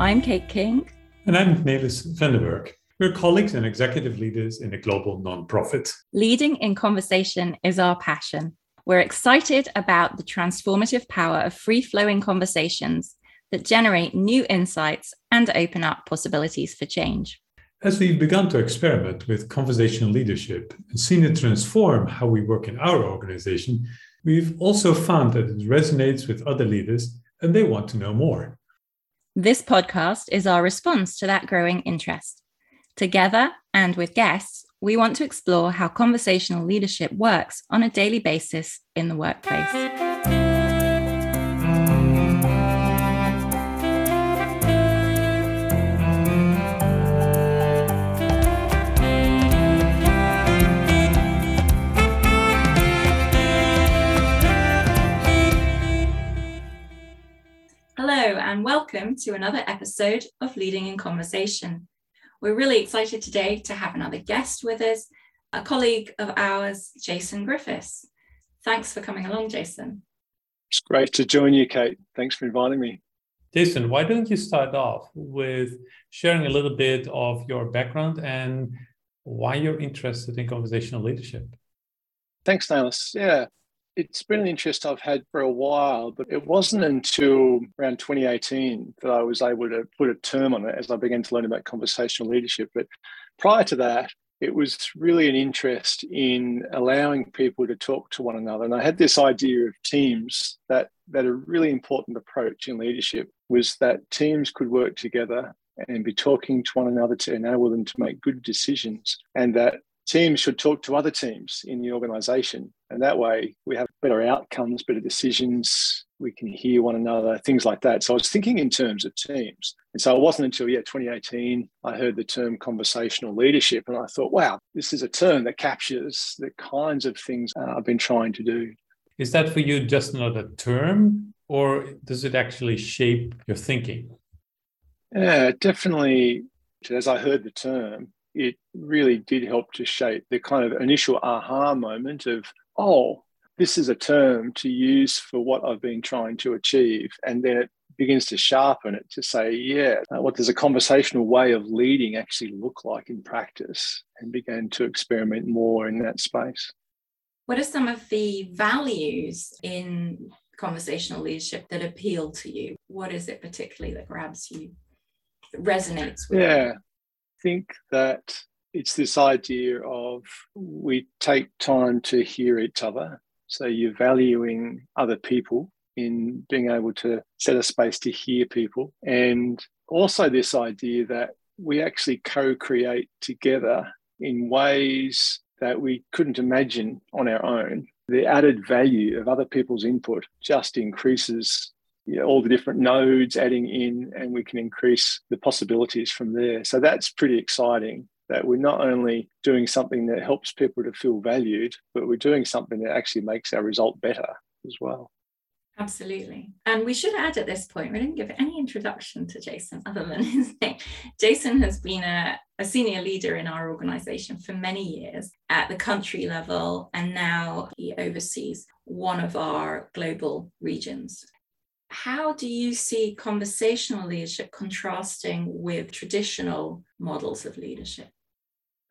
I'm Kate King. And I'm Nelis Vandenberg. We're colleagues and executive leaders in a global nonprofit. Leading in conversation is our passion. We're excited about the transformative power of free flowing conversations that generate new insights and open up possibilities for change. As we've begun to experiment with conversational leadership and seen it transform how we work in our organization, we've also found that it resonates with other leaders and they want to know more. This podcast is our response to that growing interest. Together and with guests, we want to explore how conversational leadership works on a daily basis in the workplace. And welcome to another episode of Leading in Conversation. We're really excited today to have another guest with us, a colleague of ours, Jason Griffiths. Thanks for coming along, Jason. It's great to join you, Kate. Thanks for inviting me. Jason, why don't you start off with sharing a little bit of your background and why you're interested in conversational leadership? Thanks, Nelis. Yeah, it's been an interest I've had for a while, but it wasn't until around 2018 that I was able to put a term on it as I began to learn about conversational leadership. But prior to that, it was really an interest in allowing people to talk to one another. And I had this idea of teams that, that a really important approach in leadership was that teams could work together and be talking to one another to enable them to make good decisions, and that teams should talk to other teams in the organization. And that way we have better outcomes, better decisions, we can hear one another, things like that. So I was thinking in terms of teams. And so it wasn't until, yeah, 2018, I heard the term conversational leadership. And I thought, wow, this is a term that captures the kinds of things uh, I've been trying to do. Is that for you just another term, or does it actually shape your thinking? Yeah, definitely. As I heard the term, it really did help to shape the kind of initial aha moment of, oh, this is a term to use for what I've been trying to achieve. And then it begins to sharpen it to say, yeah, uh, what does a conversational way of leading actually look like in practice? And began to experiment more in that space. What are some of the values in conversational leadership that appeal to you? What is it particularly that grabs you, that resonates with yeah. you? Think that it's this idea of we take time to hear each other. So you're valuing other people in being able to set a space to hear people. And also this idea that we actually co create together in ways that we couldn't imagine on our own. The added value of other people's input just increases you know, all the different nodes adding in, and we can increase the possibilities from there. So that's pretty exciting that we're not only doing something that helps people to feel valued, but we're doing something that actually makes our result better as well. Absolutely. And we should add at this point, we didn't give any introduction to Jason other than his name. Jason has been a, a senior leader in our organization for many years at the country level, and now he oversees one of our global regions how do you see conversational leadership contrasting with traditional models of leadership?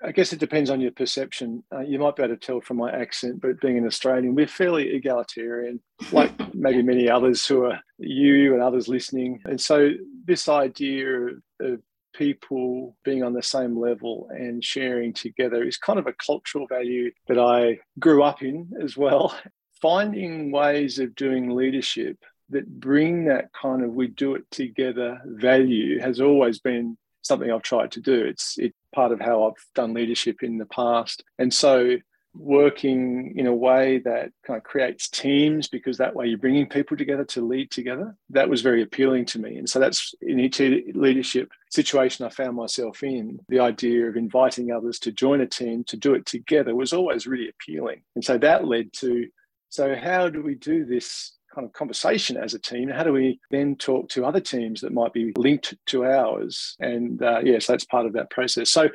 I guess it depends on your perception. Uh, you might be able to tell from my accent, but being an Australian, we're fairly egalitarian, like maybe many others who are you and others listening. And so, this idea of, of people being on the same level and sharing together is kind of a cultural value that I grew up in as well. Finding ways of doing leadership that bring that kind of we do it together value has always been something I've tried to do. It's it's part of how I've done leadership in the past. And so working in a way that kind of creates teams because that way you're bringing people together to lead together that was very appealing to me and so that's in each leadership situation i found myself in the idea of inviting others to join a team to do it together was always really appealing and so that led to so how do we do this kind of conversation as a team. How do we then talk to other teams that might be linked to ours? And uh, yes, yeah, so that's part of that process. So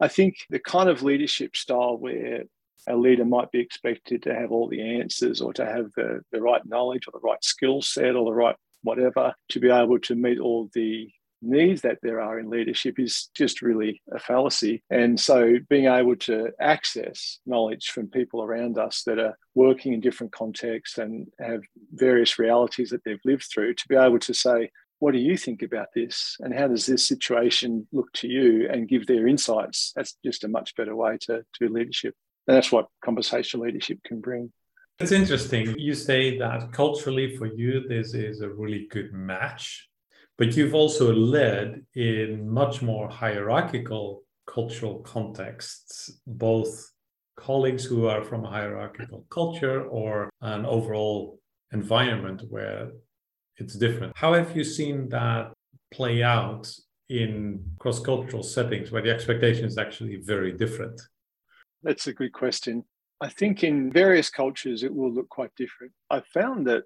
I think the kind of leadership style where a leader might be expected to have all the answers or to have the, the right knowledge or the right skill set or the right whatever to be able to meet all the needs that there are in leadership is just really a fallacy. And so being able to access knowledge from people around us that are working in different contexts and have various realities that they've lived through to be able to say, what do you think about this? And how does this situation look to you and give their insights? That's just a much better way to, to leadership. And that's what conversational leadership can bring. It's interesting. You say that culturally for you, this is a really good match, but you've also led in much more hierarchical cultural contexts, both colleagues who are from a hierarchical culture or an overall environment where it's different. How have you seen that play out in cross cultural settings where the expectation is actually very different? That's a good question. I think in various cultures it will look quite different. I found that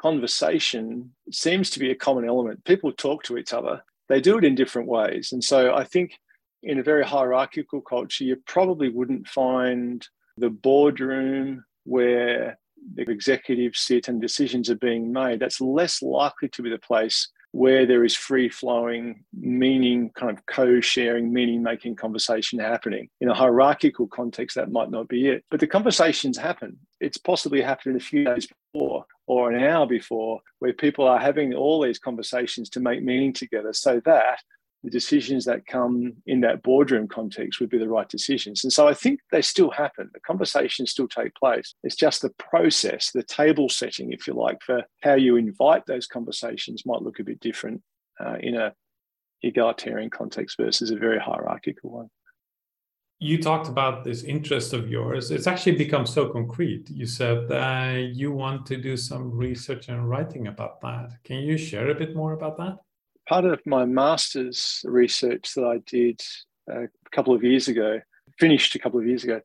conversation seems to be a common element. People talk to each other, they do it in different ways. And so I think in a very hierarchical culture, you probably wouldn't find the boardroom where the executives sit and decisions are being made. That's less likely to be the place where there is free flowing, meaning kind of co sharing, meaning making conversation happening. In a hierarchical context, that might not be it. But the conversations happen. It's possibly happened a few days before or an hour before where people are having all these conversations to make meaning together so that the decisions that come in that boardroom context would be the right decisions. And so I think they still happen. The conversations still take place. It's just the process, the table setting, if you like, for how you invite those conversations might look a bit different uh, in a egalitarian context versus a very hierarchical one. You talked about this interest of yours. It's actually become so concrete. You said that you want to do some research and writing about that. Can you share a bit more about that? Part of my master's research that I did uh, a couple of years ago, finished a couple of years ago,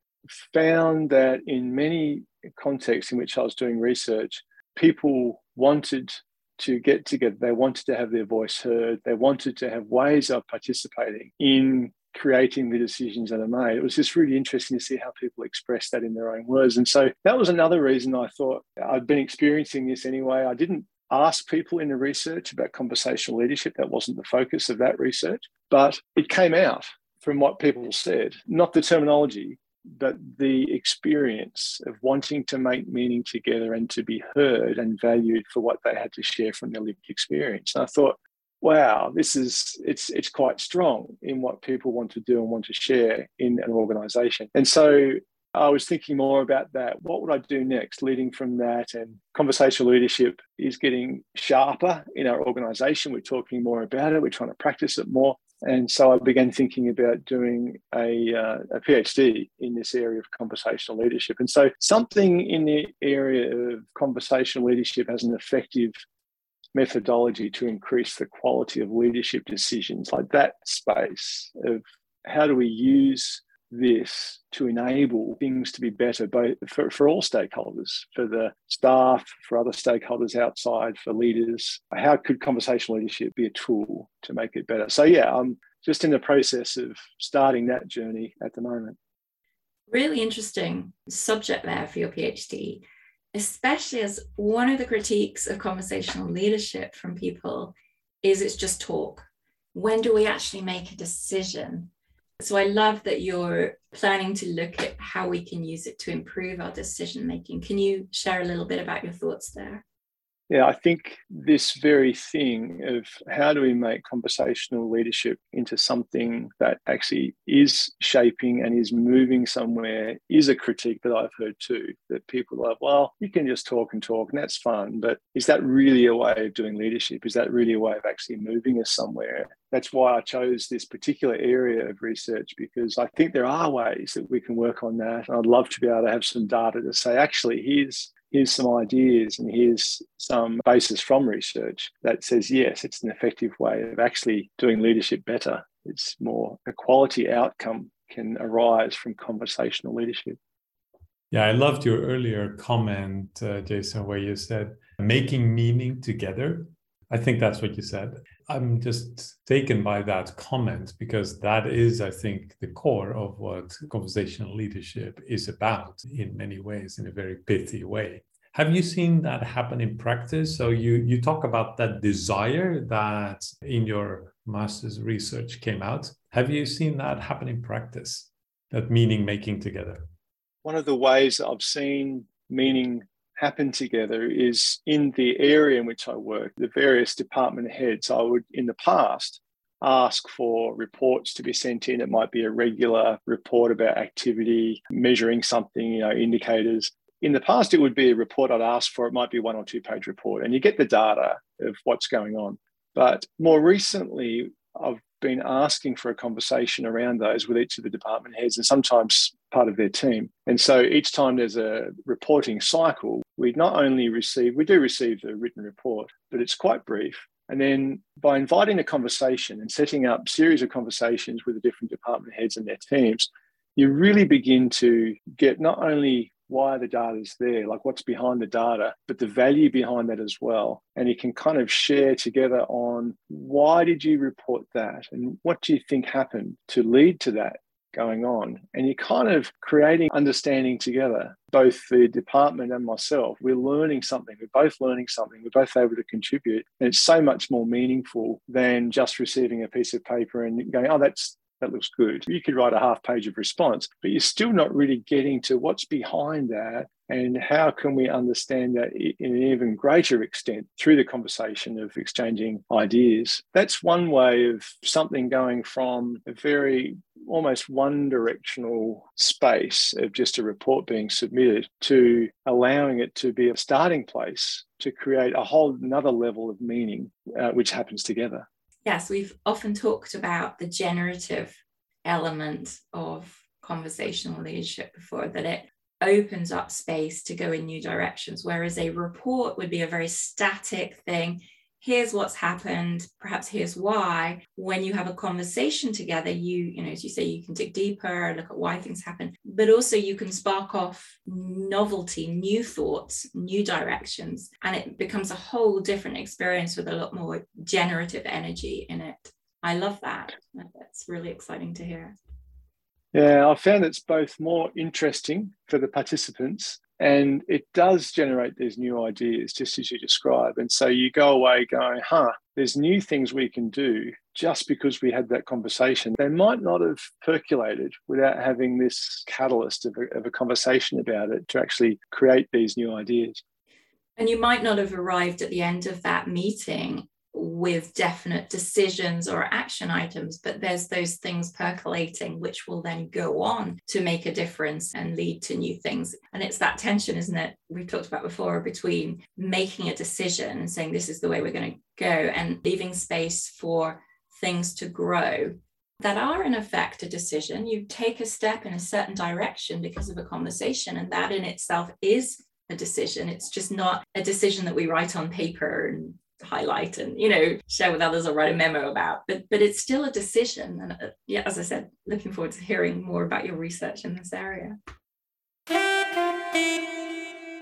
found that in many contexts in which I was doing research, people wanted to get together. They wanted to have their voice heard. They wanted to have ways of participating in creating the decisions that are made. It was just really interesting to see how people express that in their own words. And so that was another reason I thought I'd been experiencing this anyway. I didn't ask people in the research about conversational leadership. That wasn't the focus of that research, but it came out from what people said, not the terminology, but the experience of wanting to make meaning together and to be heard and valued for what they had to share from their lived experience. And I thought, wow, this is it's it's quite strong in what people want to do and want to share in an organization. And so I was thinking more about that. What would I do next, leading from that? And conversational leadership is getting sharper in our organization. We're talking more about it, we're trying to practice it more. And so I began thinking about doing a, uh, a PhD in this area of conversational leadership. And so something in the area of conversational leadership has an effective methodology to increase the quality of leadership decisions, like that space of how do we use this to enable things to be better both for, for all stakeholders for the staff for other stakeholders outside for leaders. How could conversational leadership be a tool to make it better? So yeah i'm just in the process of starting that journey at the moment. Really interesting subject there for your phd especially as one of the critiques of conversational leadership from people is it's just talk. When do we actually make a decision so I love that you're planning to look at how we can use it to improve our decision making. Can you share a little bit about your thoughts there? Yeah, I think this very thing of how do we make conversational leadership into something that actually is shaping and is moving somewhere is a critique that I've heard too. That people are like, well, you can just talk and talk and that's fun. But is that really a way of doing leadership? Is that really a way of actually moving us somewhere? That's why I chose this particular area of research because I think there are ways that we can work on that. And I'd love to be able to have some data to say, actually, here's here's some ideas and here's some basis from research that says yes it's an effective way of actually doing leadership better. It's more a quality outcome can arise from conversational leadership. Yeah i loved your earlier comment uh, jason where you said making meaning together i think that's what you said i'm just taken by that comment because that is i think the core of what conversational leadership is about in many ways in a very pithy way have you seen that happen in practice so you you talk about that desire that in your master's research came out. Have you seen that happen in practice, that meaning making together? One of the ways I've seen meaning happen together is in the area in which I work, the various department heads. I would, in the past, ask for reports to be sent in. It might be a regular report about activity, measuring something, you know, indicators. In the past, it would be a report I'd ask for. It might be one or two page report, and you get the data of what's going on. But more recently, I've been asking for a conversation around those with each of the department heads and sometimes part of their team. And so each time there's a reporting cycle, we not only receive, we do receive the written report, but it's quite brief. And then by inviting a conversation and setting up series of conversations with the different department heads and their teams, you really begin to get not only why the data is there, like what's behind the data, but the value behind that as well. And you can kind of share together on why did you report that and what do you think happened to lead to that going on. And you're kind of creating understanding together, both the department and myself. We're learning something. We're both learning something. We're both able to contribute. And it's so much more meaningful than just receiving a piece of paper and going, oh, that's that looks good. You could write a half page of response, but you're still not really getting to what's behind that and how can we understand that in an even greater extent through the conversation of exchanging ideas. That's one way of something going from a very almost one directional space of just a report being submitted to allowing it to be a starting place to create a whole another level of meaning uh, which happens together. Yes, we've often talked about the generative element of conversational leadership before, that it opens up space to go in new directions, whereas a report would be a very static thing here's what's happened perhaps here's why. When you have a conversation together you you know as you say you can dig deeper look at why things happen but also you can spark off novelty new thoughts new directions and it becomes a whole different experience with a lot more generative energy in it. I love that. That's really exciting to hear. Yeah i found it's both more interesting for the participants and it does generate these new ideas, just as you describe. And so you go away going, huh, there's new things we can do just because we had that conversation. They might not have percolated without having this catalyst of a, of a conversation about it to actually create these new ideas. And you might not have arrived at the end of that meeting with definite decisions or action items, but there's those things percolating which will then go on to make a difference and lead to new things. And it's that tension, isn't it? We've talked about before between making a decision and saying this is the way we're going to go and leaving space for things to grow that are in effect a decision. You take a step in a certain direction because of a conversation, and that in itself is a decision. It's just not a decision that we write on paper and highlight and you know share with others or write a memo about. But but it's still a decision. And uh, yeah as i said looking forward to hearing more about your research in this area.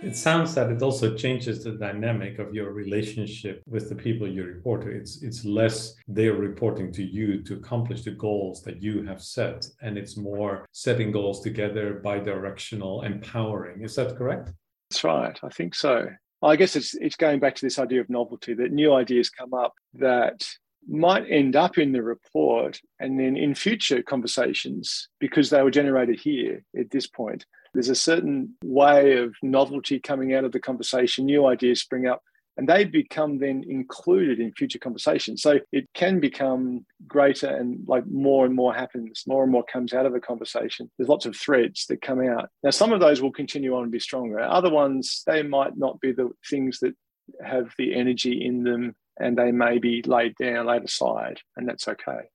It sounds that it also changes the dynamic of your relationship with the people you report to. It's it's less they're reporting to you to accomplish the goals that you have set and it's more setting goals together bi-directional empowering. Is that correct? That's right. I think so I guess it's it's going back to this idea of novelty that new ideas come up that might end up in the report and then in future conversations because they were generated here at this point. There's a certain way of novelty coming out of the conversation, new ideas spring up and they become then included in future conversations. So it can become greater and like more and more happens, more and more comes out of a conversation. There's lots of threads that come out. Now, some of those will continue on and be stronger. Other ones, they might not be the things that have the energy in them and they may be laid down, laid aside, and that's okay.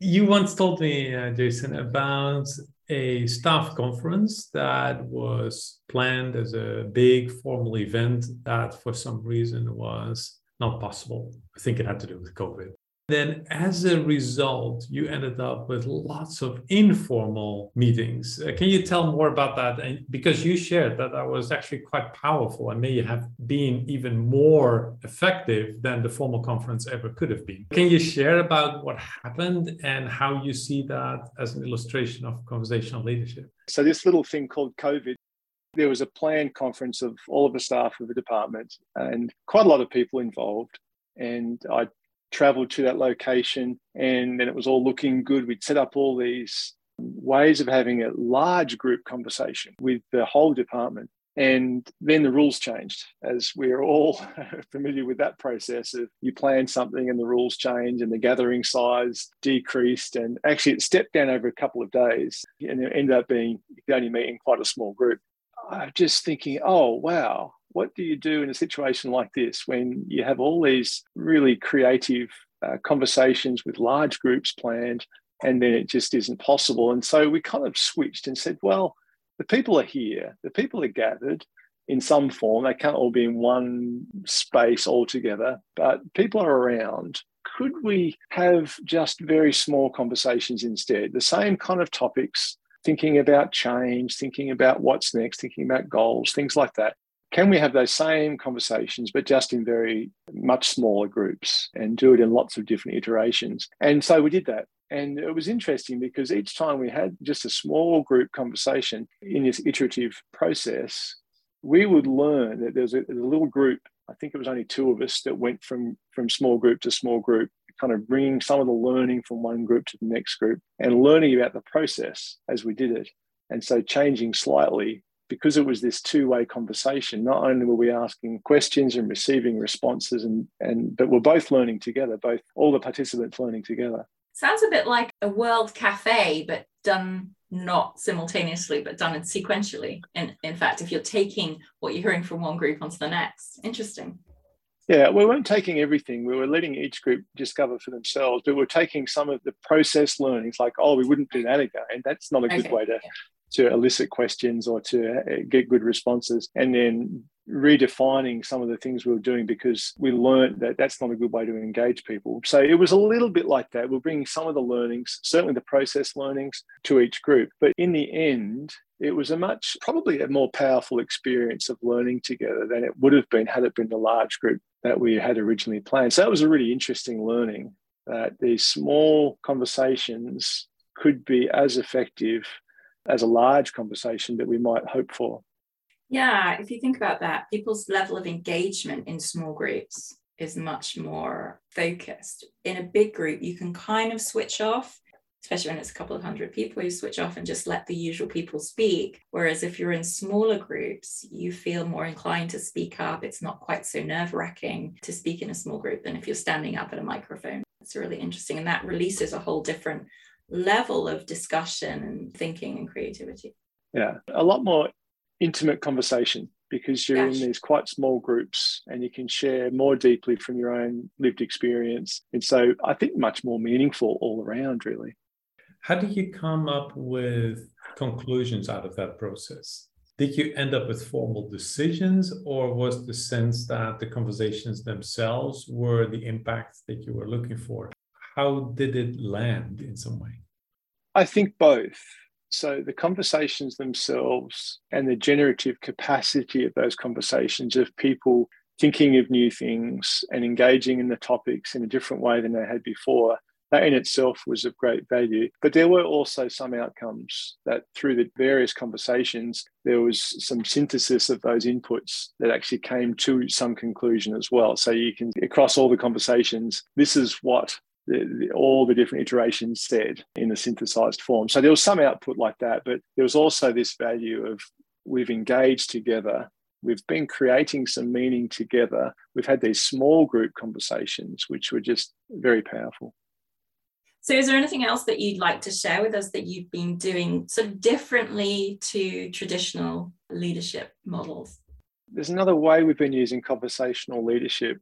You once told me, uh, Jason, about a staff conference that was planned as a big formal event that for some reason was not possible. I think it had to do with COVID. Then, as a result, you ended up with lots of informal meetings. Uh, can you tell more about that? And because you shared that that was actually quite powerful and may have been even more effective than the formal conference ever could have been. Can you share about what happened and how you see that as an illustration of conversational leadership? So, this little thing called COVID there was a planned conference of all of the staff of the department and quite a lot of people involved. And I traveled to that location and then it was all looking good. We'd set up all these ways of having a large group conversation with the whole department. And then the rules changed, as we're all familiar with that process of you plan something and the rules change and the gathering size decreased. And actually, it stepped down over a couple of days and it ended up being could only meet in quite a small group. I'm just thinking, oh, wow, what do you do in a situation like this when you have all these really creative uh, conversations with large groups planned and then it just isn't possible? And so we kind of switched and said, well, the people are here, the people are gathered in some form. They can't all be in one space altogether, but people are around. Could we have just very small conversations instead? The same kind of topics, thinking about change, thinking about what's next, thinking about goals, things like that. Can we have those same conversations, but just in very much smaller groups and do it in lots of different iterations? And so we did that. And it was interesting because each time we had just a small group conversation in this iterative process, we would learn that there's a, a, little group. I think it was only two of us that went from from small group to small group, kind of bringing some of the learning from one group to the next group and learning about the process as we did it. And so changing slightly because it was this two-way conversation. Not only were we asking questions and receiving responses, and and but we're both learning together. Both all the participants learning together. Sounds a bit like a world cafe, but done not simultaneously, but done sequentially. And in fact, if you're taking what you're hearing from one group onto the next, interesting. Yeah, we weren't taking everything. We were letting each group discover for themselves, but we're taking some of the process learnings, like, oh, we wouldn't do that again. That's not a good okay. way to, to elicit questions or to uh, get good responses. And then redefining some of the things we were doing because we learned that that's not a good way to engage people. So it was a little bit like that. We're bringing some of the learnings, certainly the process learnings, to each group. But in the end, it was a much, probably a more powerful experience of learning together than it would have been had it been the large group that we had originally planned. So that was a really interesting learning that these small conversations could be as effective as a large conversation that we might hope for. Yeah, if you think about that, people's level of engagement in small groups is much more focused. In a big group, you can kind of switch off, especially when it's a couple of hundred people, you switch off and just let the usual people speak. Whereas if you're in smaller groups, you feel more inclined to speak up. It's not quite so nerve wracking to speak in a small group than if you're standing up at a microphone. It's really interesting. And that releases a whole different level of discussion and thinking and creativity. Yeah, a lot more intimate conversation because you're in these quite small groups and you can share more deeply from your own lived experience. And so I think much more meaningful all around, really. How did you come up with conclusions out of that process? Did you end up with formal decisions, or was the sense that the conversations themselves were the impact that you were looking for? How did it land in some way? I think both. So the conversations themselves and the generative capacity of those conversations of people thinking of new things and engaging in the topics in a different way than they had before, that in itself was of great value. But there were also some outcomes that through the various conversations, there was some synthesis of those inputs that actually came to some conclusion as well. So you can, across all the conversations, this is what the, the, all the different iterations said in the synthesized form. So there was some output like that, but there was also this value of we've engaged together. We've been creating some meaning together. We've had these small group conversations, which were just very powerful. So, is there anything else that you'd like to share with us that you've been doing sort of differently to traditional leadership models? There's another way we've been using conversational leadership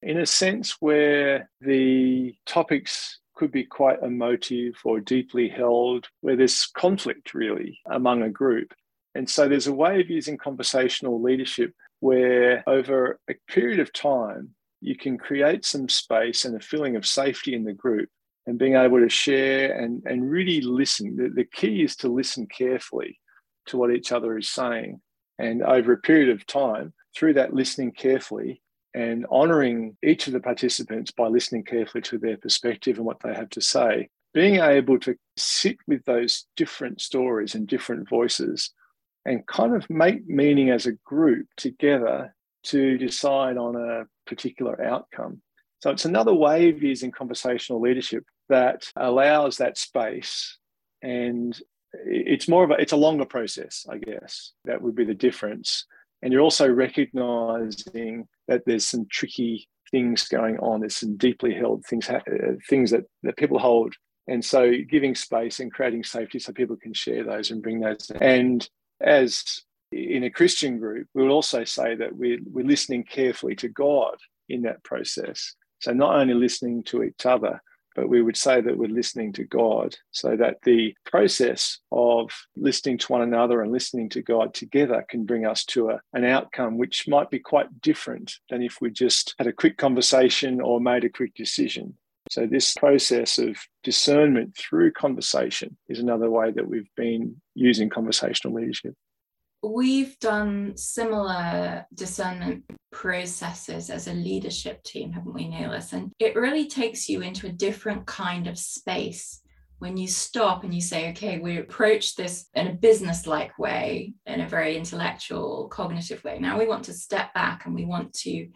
in a sense where the topics could be quite emotive or deeply held, where there's conflict really among a group. And so there's a way of using conversational leadership where over a period of time, you can create some space and a feeling of safety in the group and being able to share and, and really listen. The, the key is to listen carefully to what each other is saying. And over a period of time, through that listening carefully, and honoring each of the participants by listening carefully to their perspective and what they have to say. Being able to sit with those different stories and different voices and kind of make meaning as a group together to decide on a particular outcome. So it's another way of using conversational leadership that allows that space and it's more of a it's a longer process i guess. That would be the difference. And you're also recognizing that there's some tricky things going on. There's some deeply held things uh, things that, that people hold. And so giving space and creating safety so people can share those and bring those and as in a christian group we would also say that we're, we're listening carefully to god in that process. So not only listening to each other but we would say that we're listening to God so that the process of listening to one another and listening to God together can bring us to a, an outcome which might be quite different than if we just had a quick conversation or made a quick decision. So, this process of discernment through conversation is another way that we've been using conversational leadership. We've done similar discernment processes as a leadership team, haven't we, Nelis? And it really takes you into a different kind of space when you stop and you say, okay, we approach this in a business like way, in a very intellectual, cognitive way. Now we want to step back and we want to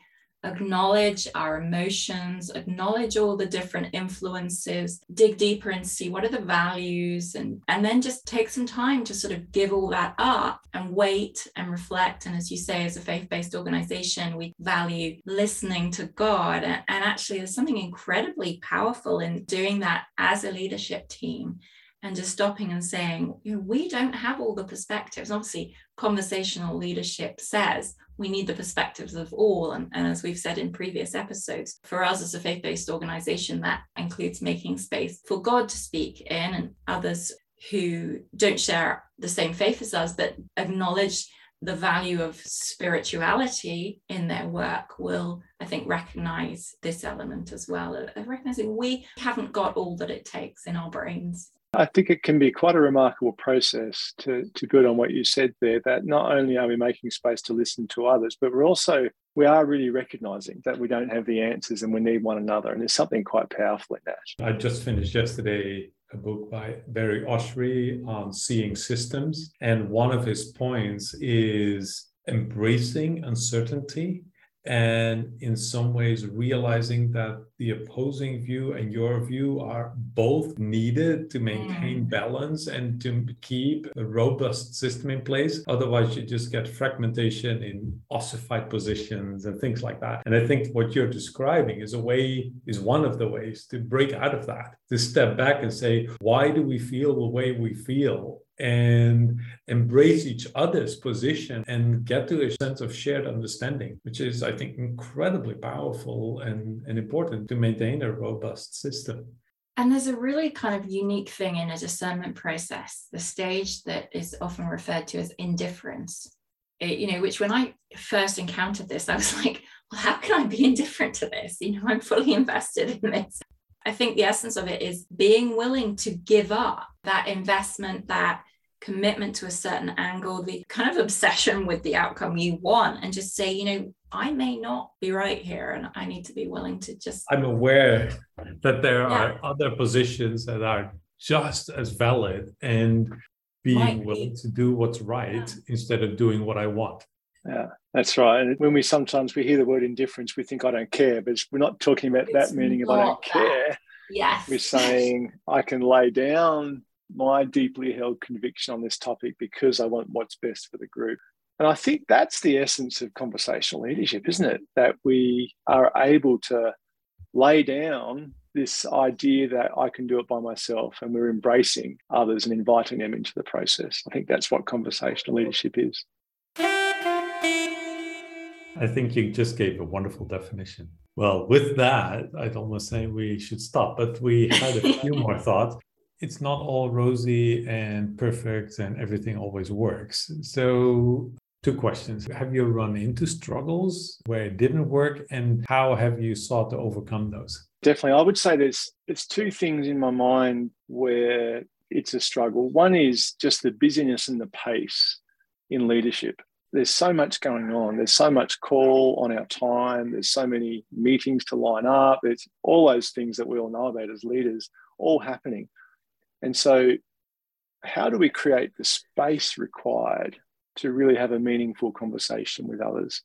acknowledge our emotions, acknowledge all the different influences, dig deeper and see what are the values, and, and then just take some time to sort of give all that up and wait and reflect. And as you say, as a faith based organization, we value listening to God. And actually, there's something incredibly powerful in doing that as a leadership team and just stopping and saying, you know, we don't have all the perspectives. Obviously, conversational leadership says we need the perspectives of all. And, and as we've said in previous episodes, for us as a faith based organization, that includes making space for God to speak in and others who don't share the same faith as us, but acknowledge the value of spirituality in their work will, I think, recognize this element as well of recognizing we haven't got all that it takes in our brains. I think it can be quite a remarkable process to, to build on what you said there, that not only are we making space to listen to others, but we're also, we are really recognizing that we don't have the answers and we need one another. And there's something quite powerful in that. I just finished yesterday a book by Barry Oshry on seeing systems. And one of his points is embracing uncertainty and in some ways realizing that the opposing view and your view are both needed to maintain mm. balance and to keep a robust system in place. Otherwise you just get fragmentation in ossified positions and things like that. And i think what you're describing is a way is one of the ways to break out of that to step back and say why do we feel the way we feel? and embrace each other's position and get to a sense of shared understanding, which is, I think, incredibly powerful and, and important to maintain a robust system. And there's a really kind of unique thing in a discernment process, the stage that is often referred to as indifference. It, you know, which when I first encountered this, I was like, well, how can I be indifferent to this? You know, I'm fully invested in this. I think the essence of it is being willing to give up that investment, that commitment to a certain angle, the kind of obsession with the outcome you want, and just say, you know, I may not be right here, and I need to be willing to just. I'm aware that there yeah. are other positions that are just as valid and being willing to do what's right yeah. instead of doing what I want. Yeah, that's right. And when we sometimes we hear the word indifference, we think I don't care, but we're not talking about it's that meaning of I don't that. care. Yes. We're saying I can lay down my deeply held conviction on this topic because I want what's best for the group. And I think that's the essence of conversational leadership, isn't it? That we are able to lay down this idea that I can do it by myself and we're embracing others and inviting them into the process. I think that's what conversational leadership is. I think you just gave a wonderful definition. Well, with that, I'd almost say we should stop, but we had a few more thoughts. It's not all rosy and perfect and everything always works. So, two questions. Have you run into struggles where it didn't work and how have you sought to overcome those? Definitely. I would say there's there's two things in my mind where it's a struggle. One is just the busyness and the pace in leadership there's so much going on. There's so much call on our time. There's so many meetings to line up. It's all those things that we all know about as leaders, all happening. And so, how do we create the space required to really have a meaningful conversation with others?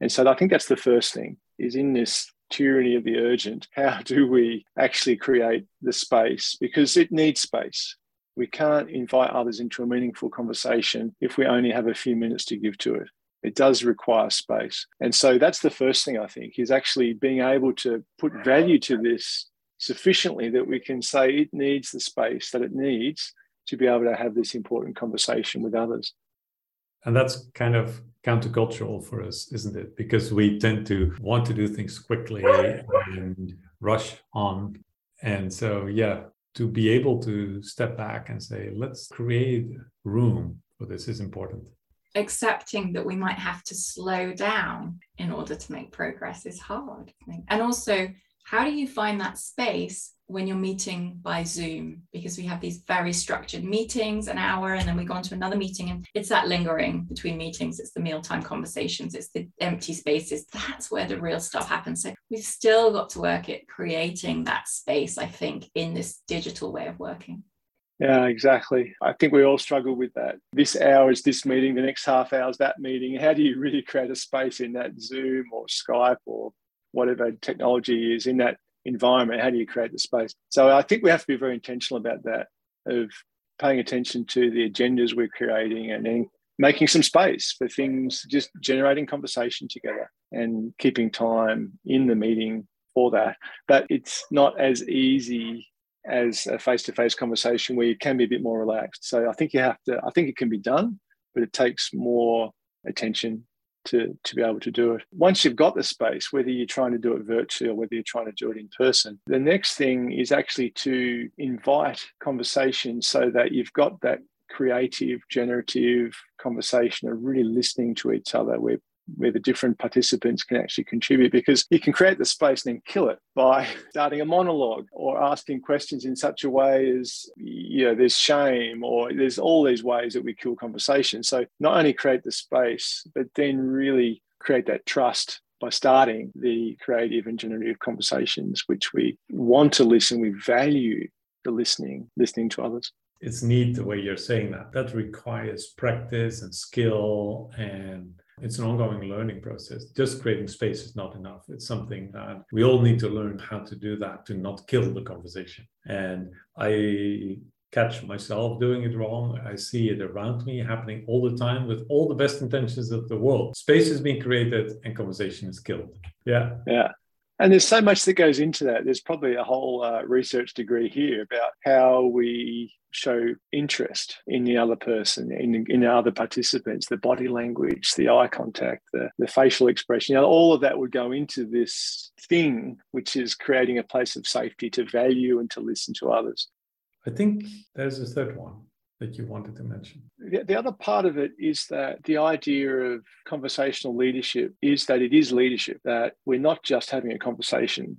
And so, I think that's the first thing is in this tyranny of the urgent, how do we actually create the space? Because it needs space. We can't invite others into a meaningful conversation if we only have a few minutes to give to it. It does require space. And so that's the first thing I think is actually being able to put value to this sufficiently that we can say it needs the space that it needs to be able to have this important conversation with others. And that's kind of countercultural for us, isn't it? Because we tend to want to do things quickly and rush on. And so, yeah, to be able to step back and say, let's create room for this is important. Accepting that we might have to slow down in order to make progress is hard. And also, how do you find that space when you're meeting by Zoom? Because we have these very structured meetings, an hour, and then we go on to another meeting. And it's that lingering between meetings, it's the mealtime conversations, it's the empty spaces. That's where the real stuff happens. So we've still got to work at creating that space, I think, in this digital way of working. Yeah, exactly. I think we all struggle with that. This hour is this meeting, the next half hour is that meeting. How do you really create a space in that Zoom or Skype or whatever technology is in that environment how do you create the space? So i think we have to be very intentional about that of paying attention to the agendas we're creating and then making some space for things just generating conversation together and keeping time in the meeting for that. But it's not as easy as a face-to-face conversation where you can be a bit more relaxed. So i think you have to i think it can be done but it takes more attention to, to be able to do it. Once you've got the space, whether you're trying to do it virtually or whether you're trying to do it in person, the next thing is actually to invite conversation so that you've got that creative, generative conversation of really listening to each other where where the different participants can actually contribute because you can create the space and then kill it by starting a monologue or asking questions in such a way as you know there's shame or there's all these ways that we kill conversation. So not only create the space but then really create that trust by starting the creative and generative conversations which we want to listen we value the listening listening to others. It's neat the way you're saying that. That requires practice and skill and it's an ongoing learning process. Just creating space is not enough. It's something that we all need to learn how to do that to not kill the conversation. And I catch myself doing it wrong. I see it around me happening all the time with all the best intentions of the world. Space is being created and conversation is killed. Yeah. Yeah. And there's so much that goes into that. There's probably a whole uh, research degree here about how we show interest in the other person, in, in the other participants, the body language, the eye contact, the, the facial expression. You know, all of that would go into this thing, which is creating a place of safety to value and to listen to others. I think there's a third one that you wanted to mention? The, the other part of it is that the idea of conversational leadership is that it is leadership, that we're not just having a conversation.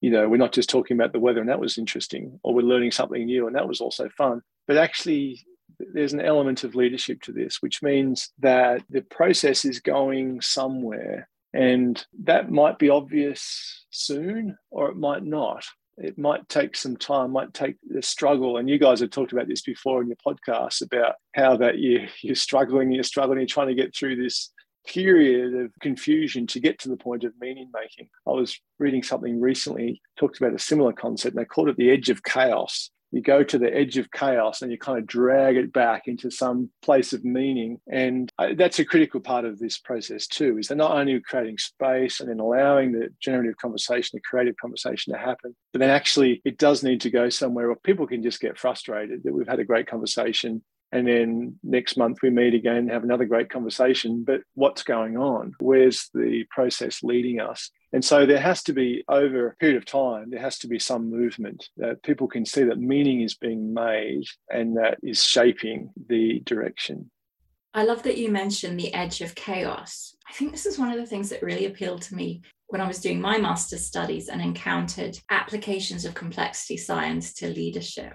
You know, we're not just talking about the weather and that was interesting, or we're learning something new and that was also fun. But actually, there's an element of leadership to this, which means that the process is going somewhere. And that might be obvious soon, or it might not it might take some time, might take the struggle. And you guys have talked about this before in your podcast about how that you, you're struggling, you're struggling, you're trying to get through this period of confusion to get to the point of meaning making. I was reading something recently, talked about a similar concept, and they called it the edge of chaos you go to the edge of chaos and you kind of drag it back into some place of meaning. And uh, that's a critical part of this process too, is that not only creating space and then allowing the generative conversation, the creative conversation to happen, but then actually it does need to go somewhere where people can just get frustrated that we've had a great conversation and then next month we meet again have another great conversation but what's going on where's the process leading us and so there has to be, over a period of time, there has to be some movement that people can see that meaning is being made and that is shaping the direction. I love that you mentioned the edge of chaos. I think this is one of the things that really appealed to me when I was doing my master's studies and encountered applications of complexity science to leadership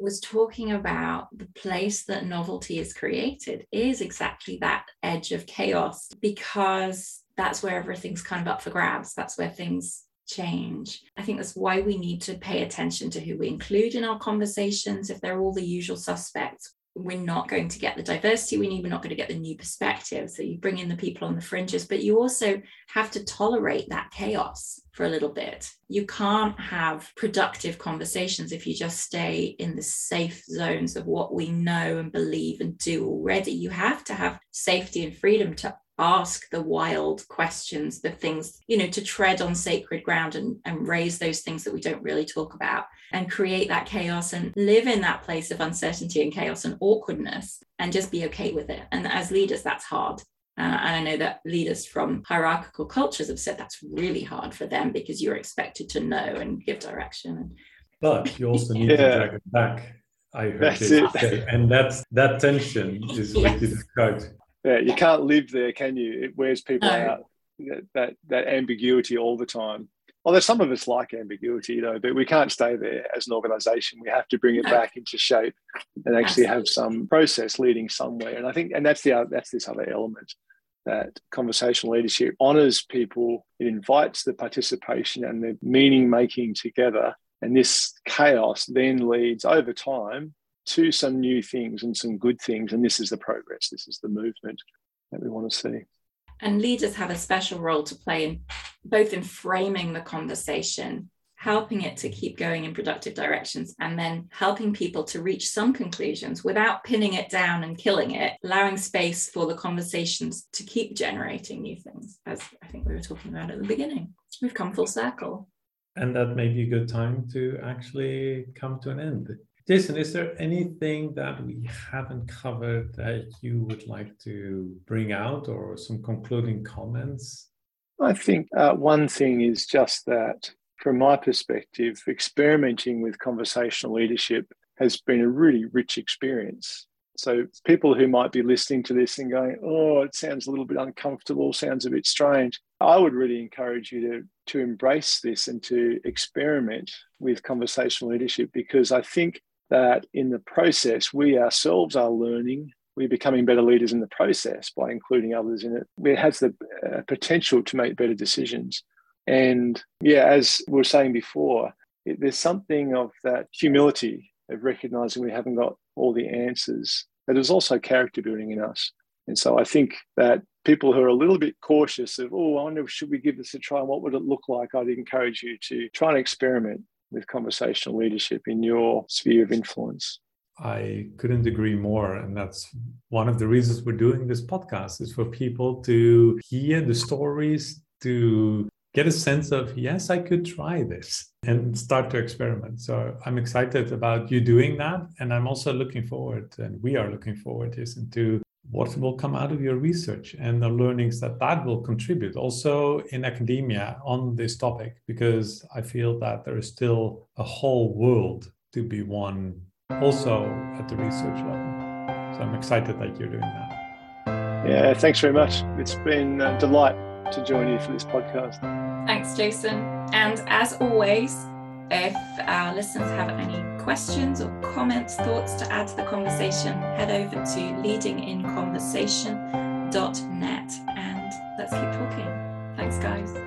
was talking about the place that novelty is created is exactly that edge of chaos because that's where everything's kind of up for grabs. That's where things change. I think that's why we need to pay attention to who we include in our conversations. If they're all the usual suspects, we're not going to get the diversity we need, we're not going to get the new perspective. So you bring in the people on the fringes, but you also have to tolerate that chaos for a little bit. You can't have productive conversations if you just stay in the safe zones of what we know and believe and do already. You have to have safety and freedom to ask the wild questions, the things, you know, to tread on sacred ground and, and raise those things that we don't really talk about and create that chaos and live in that place of uncertainty and chaos and awkwardness and just be okay with it. And as leaders, that's hard. Uh, and I know that leaders from hierarchical cultures have said that's really hard for them because you're expected to know and give direction. But you also need yeah. to drag it back. I heard that's it, say, and that's that tension is yes. what you described yeah, you can't live there, can you? It wears people no. out. That, that that ambiguity all the time. Although some of us like ambiguity, you know, but we can't stay there as an organisation. We have to bring it no. back into shape and actually have some process leading somewhere. And I think, and that's the that's this other element that conversational leadership honors people. It invites the participation and the meaning making together. And this chaos then leads over time to some new things and some good things. And this is the progress, this is the movement that we want to see. And leaders have a special role to play in both in framing the conversation, helping it to keep going in productive directions, and then helping people to reach some conclusions without pinning it down and killing it, allowing space for the conversations to keep generating new things, as I think we were talking about at the beginning. We've come full circle. And that may be a good time to actually come to an end. Jason, is there anything that we haven't covered that you would like to bring out or some concluding comments? I think uh, one thing is just that, from my perspective, experimenting with conversational leadership has been a really rich experience. So, people who might be listening to this and going, oh, it sounds a little bit uncomfortable, sounds a bit strange, I would really encourage you to, to embrace this and to experiment with conversational leadership because I think that in the process, we ourselves are learning. We're becoming better leaders in the process by including others in it. It has the uh, potential to make better decisions. And yeah, as we were saying before, it, there's something of that humility of recognizing we haven't got all the answers that is also character building in us. And so I think that people who are a little bit cautious of, oh, I wonder, should we give this a try? And what would it look like? I'd encourage you to try and experiment with conversational leadership in your sphere of influence. I couldn't agree more. And that's one of the reasons we're doing this podcast is for people to hear the stories, to get a sense of, yes, I could try this and start to experiment. So I'm excited about you doing that. And I'm also looking forward, and we are looking forward, Jason, to what will come out of your research and the learnings that that will contribute also in academia on this topic because i feel that there is still a whole world to be won also at the research level. So i'm excited that you're doing that. Yeah thanks very much. It's been a delight to join you for this podcast. Thanks jason. And as always if our listeners have any questions or comments, thoughts to add to the conversation, head over to leadinginconversation.net and let's keep talking. Thanks, guys.